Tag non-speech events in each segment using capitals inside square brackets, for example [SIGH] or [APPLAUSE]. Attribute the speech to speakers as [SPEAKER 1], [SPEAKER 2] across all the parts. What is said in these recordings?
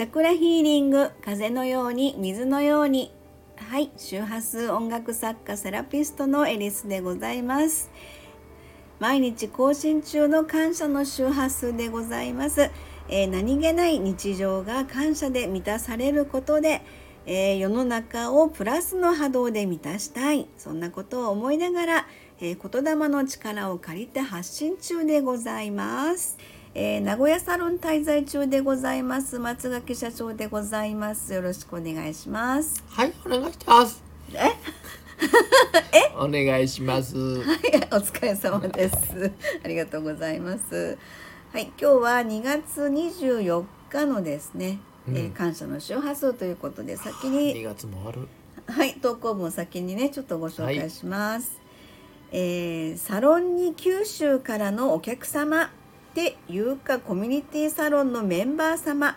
[SPEAKER 1] チャクラヒーリング風のように水のように。はい周波数音楽作家セラピストのエリスでございます。毎日更新中の感謝の周波数でございます、えー、何気ない日常が感謝で満たされることで、えー、世の中をプラスの波動で満たしたい。そんなことを思いながら、えー、言霊の力を借りて発信中でございます。えー、名古屋サロン滞在中でございます。松垣社長でございます。よろしくお願いします。
[SPEAKER 2] はいお願いします。
[SPEAKER 1] え？[LAUGHS]
[SPEAKER 2] え？お願いします。はい
[SPEAKER 1] お疲れ様です。ありがとうございます。はい今日は2月24日のですね、うん、えー、感謝の周波数ということで先に
[SPEAKER 2] 2月もある。
[SPEAKER 1] はい投稿文先にねちょっとご紹介します、はい、えー、サロンに九州からのお客様て有価コミュニティサロンのメンバー様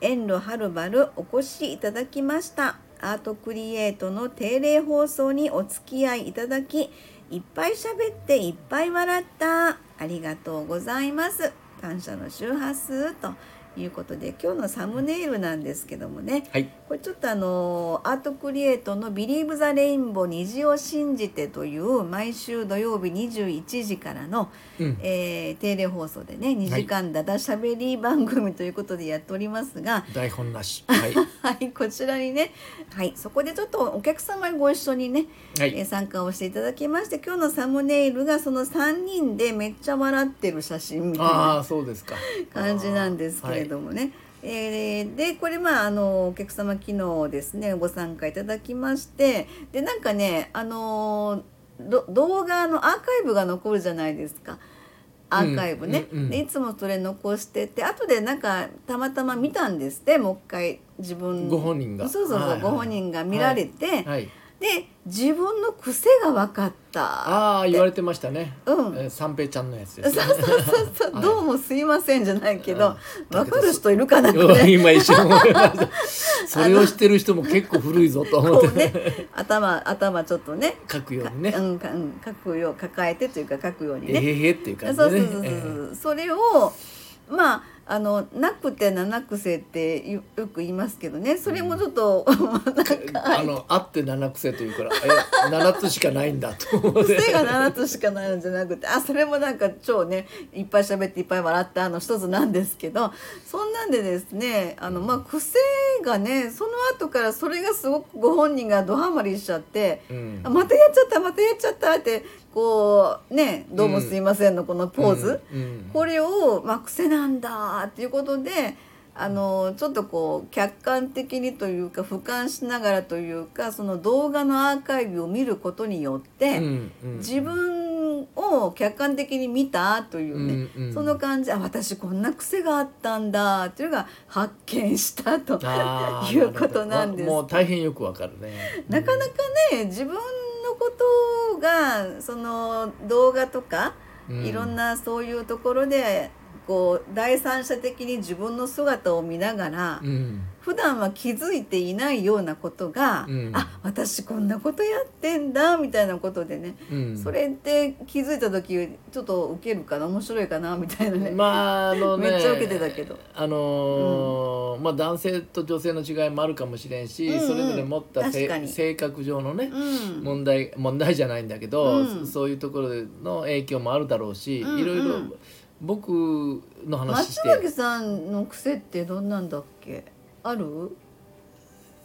[SPEAKER 1] 遠路はるばるお越しいただきました。アートクリエイトの定例放送にお付き合いいただきいっぱい喋っていっぱい笑った。ありがとうございます。感謝の周波数と。いうことで今日のサムネイルなんですけどもね、
[SPEAKER 2] はい、
[SPEAKER 1] これちょっとあのアートクリエイトの「ビリーブ・ザ・レインボー虹を信じて」という毎週土曜日21時からの、うん、えー、定例放送でね2時間だだしゃべり番組ということでやっておりますが、
[SPEAKER 2] 台本なし、[LAUGHS]
[SPEAKER 1] はい、はい、こちらにね、はい、そこでちょっとお客様ご一緒にね、はい、えー、参加をしていただきまして今日のサムネイルがその3人でめっちゃ笑ってる写真みたいな感じなんですけれどもね。はいえー、でこれまああのお客様機能ですね。ご参加いただきまして。でなんかねあの動画のアーカイブが残るじゃないですか。アーカイブね、うんうんうん、でいつもそれ残してて。後でなんかたまたま見たんですって。もう一回自分。
[SPEAKER 2] ご本人が。
[SPEAKER 1] そうそうそう、はいはい、ご本人が見られて、はいはいで自分の癖が分かった
[SPEAKER 2] ああ言われてましたね。
[SPEAKER 1] うん、
[SPEAKER 2] えー、三平ちゃんのやつです、
[SPEAKER 1] ね、そうそうそうそう、[LAUGHS] はい、どうもすいませんじゃないけど分かる人いるかなって。
[SPEAKER 2] 今一瞬思いました。[LAUGHS] それをしてる人も結構古いぞと思って。
[SPEAKER 1] ね頭頭ちょっとね。
[SPEAKER 2] 書くようにね。
[SPEAKER 1] うん、うん、書くよう抱えてというか書くようにね。
[SPEAKER 2] えへへっていう感じで、
[SPEAKER 1] ね、そうそうそうそう、えー、それをまああのなくて七癖ってよく言いますけどね。それもちょっと、[LAUGHS] うん、
[SPEAKER 2] あのあって七癖というからえ七つしかないんだと
[SPEAKER 1] 癖が七つしかないのじゃなくてあそれもなんか超ねいっぱい喋っていっぱい笑ったあの一つなんですけどそんなんでですねあのまあ癖がねその後からそれがすごくご本人がドハマりしちゃって、うん、またやっちゃったまたやっちゃったってこうね「どうもすいません」のこのポーズ、これを、まあ、癖なんだっていうことであのちょっとこう客観的にというか俯瞰しながらというかその動画のアーカイブを見ることによって、自分を客観的に見たというね、その感じあ私こんな癖があったんだというのが発見したと [LAUGHS] いうことなんです。
[SPEAKER 2] もう大変よくわかるね、
[SPEAKER 1] なかなかね自分がその動画とか、うん、いろんなそういうところでこう第三者的に自分の姿を見ながら、うん、普段は気づいていないようなことが、うん、あ私こんなことやってんだみたいなことでね、うん、それって気づいた時ちょっとウケるかな面白いかなみたいなね,、
[SPEAKER 2] まああの
[SPEAKER 1] ねめっちゃウケてたけど。
[SPEAKER 2] あのーうん、まあ、男性と女性の違いもあるかもしれんし、うん。うん、それぞれ持った性格上のね、うん、問題問題じゃないんだけど、うん、そういうところの影響もあるだろうし、うんうん、いろいろ僕の話して。
[SPEAKER 1] 松崎さんの癖ってどんなんだっけ？ある？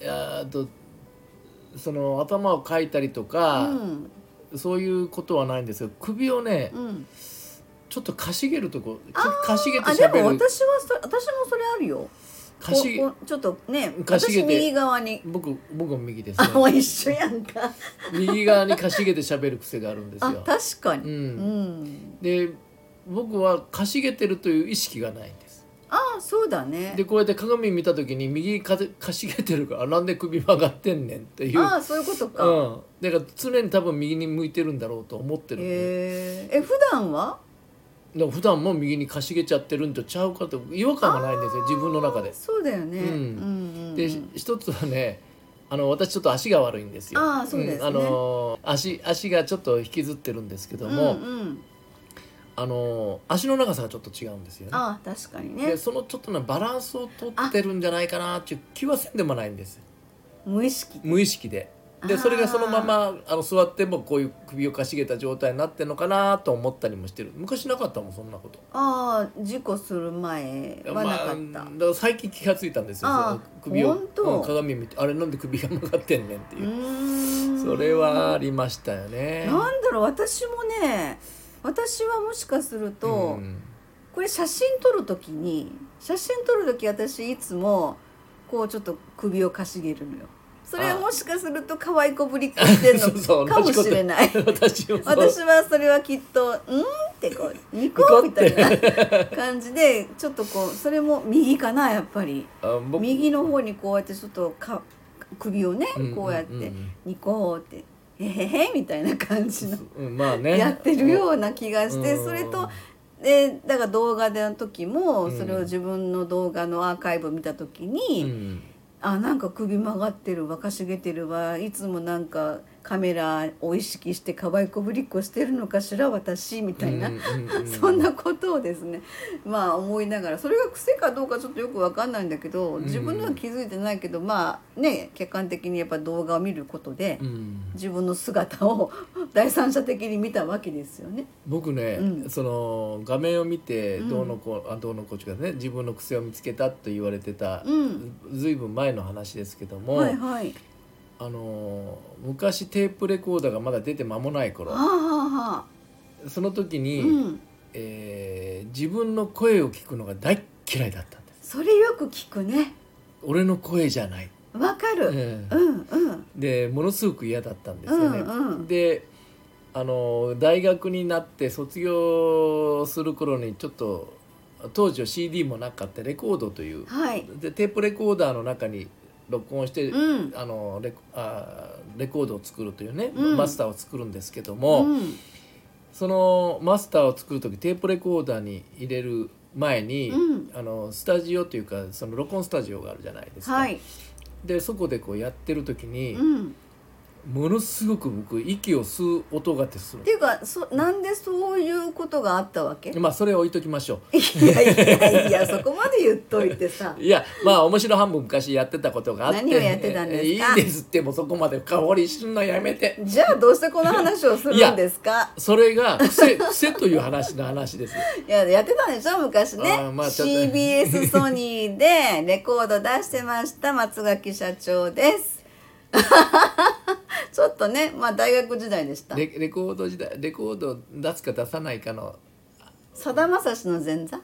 [SPEAKER 2] いやとその頭をかいたりとか、うん、そういうことはないんですよ首をね、うん、ちょっとかしげるとこかしげてしゃべ
[SPEAKER 1] も私はそ私もそれあるよ。かしちょっとねかしげて。右側に。
[SPEAKER 2] 僕僕も右ですね。
[SPEAKER 1] あ一緒やんか。
[SPEAKER 2] 右側にかしげてしゃべる癖があるんですよ。
[SPEAKER 1] 確かに、
[SPEAKER 2] うん、うん、で僕はかしげてるという意識がないんです
[SPEAKER 1] そうだね。
[SPEAKER 2] でこうやって鏡見た時に右かかしげてるからなんで首曲がってんねんっていう。
[SPEAKER 1] ああそういうことか、
[SPEAKER 2] うん、だから常に多分右に向いてるんだろうと思ってるんで。
[SPEAKER 1] ええ普段は？
[SPEAKER 2] 普段も右にかしげちゃってるんとちゃうかと違和感がないんですよ自分の中で。
[SPEAKER 1] そうだよね、うん、うんう
[SPEAKER 2] ん、で一つはねあの私ちょっと足が悪いんですよ。
[SPEAKER 1] あそうです、ね。うん、あの
[SPEAKER 2] 足足がちょっと引きずってるんですけども、うんうんあの足の長さがちょっと違うんですよね。
[SPEAKER 1] あ確かにね。
[SPEAKER 2] でそのちょっとのバランスをとってるんじゃないかなっていう気はせんでもないんです。
[SPEAKER 1] 無意識。
[SPEAKER 2] 無意識で。でそれがそのままあの座ってもこういう首をかしげた状態になってるのかなと思ったりもしてる。昔なかったもんそんなこと。
[SPEAKER 1] ああ事故する前はなかった、まあ、だ
[SPEAKER 2] から最近気が付いたんですよその首を、うん、鏡見てあれなんで首が曲がってんねんっていう。それはありましたよね。
[SPEAKER 1] なんだろう私もね私はもしかすると、うん、これ写真撮る時に写真撮る時私いつもこうちょっと首をかしげるのよ。それはもしかすると可愛い子ぶりっこしてるの [LAUGHS] かもしれない。私はそれはきっと「うん?」ってこう「ニコ」みたいな感じでちょっとこうそれも右かなやっぱり。右の方にこうやってちょっとか首をねこうやって「ニコ」って「へへへ」みたいな感じの、まあね、やってるような気がしてそれとでだから動画での時もそれを自分の動画のアーカイブ見た時に。うん。あなんか首曲がってるわかしげてるわいつもなんかカメラを意識して可愛いこぶりっこしてるのかしら私みたいな、[LAUGHS] そんなことをですね。まあ思いながら。それが癖かどうかちょっとよく分かんないんだけど自分では気づいてないけど、まあね客観的にやっぱ動画を見ることで、自分の姿を [LAUGHS] 第三者的に見たわけですよね。
[SPEAKER 2] 僕ね、うん、その画面を見てどうのこう、あどうのこうちがね自分の癖を見つけたと言われてた、うん、ずいぶん前の話ですけども。はいはいあの昔テープレコーダーがまだ出て間もない頃。その時に、うん、えー、自分の声を聞くのが大嫌いだったんです。
[SPEAKER 1] それよく聞くね。
[SPEAKER 2] 俺の声じゃない。
[SPEAKER 1] わかる、うん、うんうん。
[SPEAKER 2] でものすごく嫌だったんですよね、うんうん、であの大学になって卒業する頃にちょっと当時は CD もなかったレコードという、はい、でテープレコーダーの中に録音して、うん、あのレあレコードを作るというね、うん、マスターを作るんですけども、うん、そのマスターを作る時テープレコーダーに入れる前に、あのスタジオというかその録音スタジオがあるじゃないですか。はい、でそこでこうやってる時に、ものすごく僕息を吸う音がてする。
[SPEAKER 1] っていうかそなんでそういうことがあったわけ？
[SPEAKER 2] まあそれ置いときましょう。[LAUGHS]
[SPEAKER 1] いやいやいやそこまで言っといてさ。[LAUGHS]
[SPEAKER 2] いやまあ面白半分昔やってたことがあって。
[SPEAKER 1] 何をやってたんです
[SPEAKER 2] か？いいですってもそこまで香りすんのやめて。
[SPEAKER 1] じゃあどうしてこの話をするんですか？
[SPEAKER 2] それが癖 [LAUGHS] 癖という話の話です。
[SPEAKER 1] いややってたんでしょ昔ね、まあ、CBS ソニーでレコード出してました松垣社長ですちょっとねまあ大学時代でした。
[SPEAKER 2] レレコード時代レコード出すか出さないかの
[SPEAKER 1] さだまさしの前座？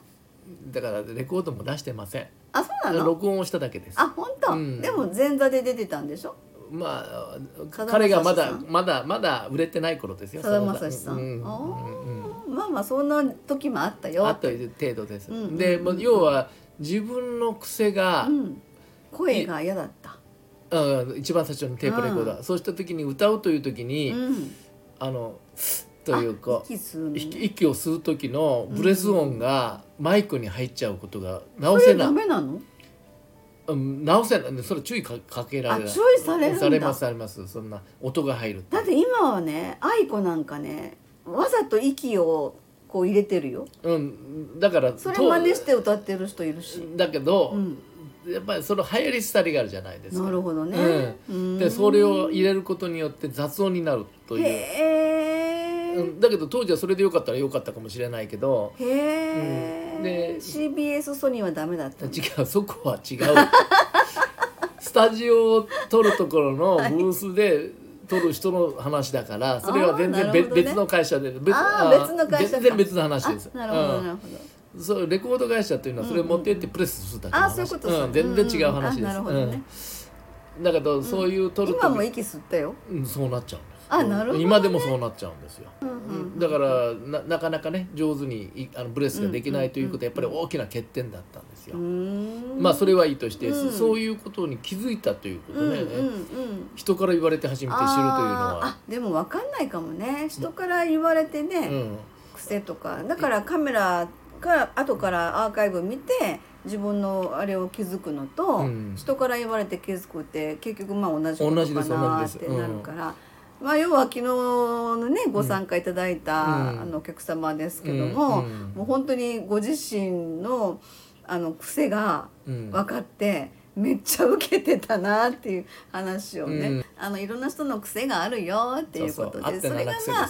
[SPEAKER 2] だからレコードも出してません。
[SPEAKER 1] あそうなの？
[SPEAKER 2] 録音をしただけです。
[SPEAKER 1] あ本当、うん、でも前座で出てたんでしょ？
[SPEAKER 2] まあ彼がまだまだまだ売れてない頃ですよ
[SPEAKER 1] さだまさしさん、うんうん、まあまあそんな時もあったよ
[SPEAKER 2] あった程度です、うんうんうん、で要は自分の癖が、
[SPEAKER 1] 声が嫌だった
[SPEAKER 2] うん、一番最初のテープレコーダー、うん、そうした時に歌うという時に、うん、あのというか息を吸う時のブレス音がマイクに入っちゃうことが直せない。
[SPEAKER 1] ダなの
[SPEAKER 2] うん、直せない。それ注意かかけられない。
[SPEAKER 1] 注意される
[SPEAKER 2] されますされます。そんな音が入る
[SPEAKER 1] だって今はね愛子なんかねわざと息をこう入れてるよ、
[SPEAKER 2] うん、だから
[SPEAKER 1] それ真似して歌ってる人いるし。
[SPEAKER 2] だけど、うんやっぱりその流行り廃りがあるじゃないですか。
[SPEAKER 1] なるほどね。
[SPEAKER 2] うん、でそれを入れることによって雑音になるという。へうん、だけど当時はそれでよかったらよかったかもしれないけど。へ
[SPEAKER 1] え、うん、で CBS ソニーはダメだった
[SPEAKER 2] 違うそこは違う。[LAUGHS] スタジオを撮るところのブースで撮る人の話だからそれは全然別,、別の会社で
[SPEAKER 1] 別別の会
[SPEAKER 2] 社全然別の話です。
[SPEAKER 1] なるほどなるほど。
[SPEAKER 2] そうレコード会社というのはそれを持ってってプレスするだけの話、うんうん、全然違う話です、なるほどね、だけどそういう
[SPEAKER 1] 取る今も息吸ったよ、
[SPEAKER 2] うん、そうなっちゃうんです
[SPEAKER 1] あなるほど、
[SPEAKER 2] ね、今でもそうなっちゃうんですよ、うんうん、だからななかなかね上手にあのブレスができないということはやっぱり大きな欠点だったんですよ、まあそれはいいとして、うん、そういうことに気づいたということね、うんうんうん、人から言われて初めて知るというのは。
[SPEAKER 1] あでも分かんないかもね。人から言われてね、うん、癖とか。だからカメラから後からアーカイブ見て自分のあれを気づくのと、うん、人から言われて気づくって結局まあ同じことかなってなるから。まあ、要は昨日のねご参加いただいた、うん、あのお客様ですけども、うん。うん、もう本当にご自身のあの癖が分かって、めっちゃ受けてたなっていう話をね、あのいろんな人の癖があるよっていうことでそれがまあ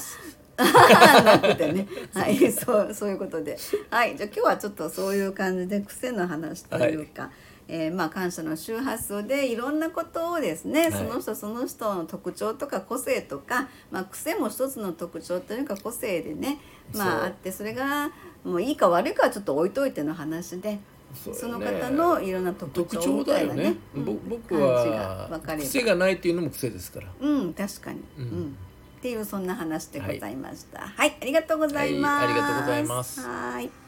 [SPEAKER 1] [LAUGHS] なくてね。[LAUGHS] はいそうそういうことで。はいじゃあ今日はちょっとそういう感じで癖の話というか、はい。えー、まあ感謝の周波数でいろんなことをですね、はい、その人その人の特徴とか個性とか、まあ、癖も一つの特徴というか個性でね、まあ、あってそれがもういいか悪いかはちょっと置いといての話で。そ、ね,、の方のいろんな特徴みたいなね、ね。
[SPEAKER 2] うん、僕は癖がないっていうのも癖ですから。
[SPEAKER 1] うん確かに、うん、うん、っていうそんな話でございました、はい、はい、ありがとうございます、
[SPEAKER 2] はい、ありがとうございます。
[SPEAKER 1] はい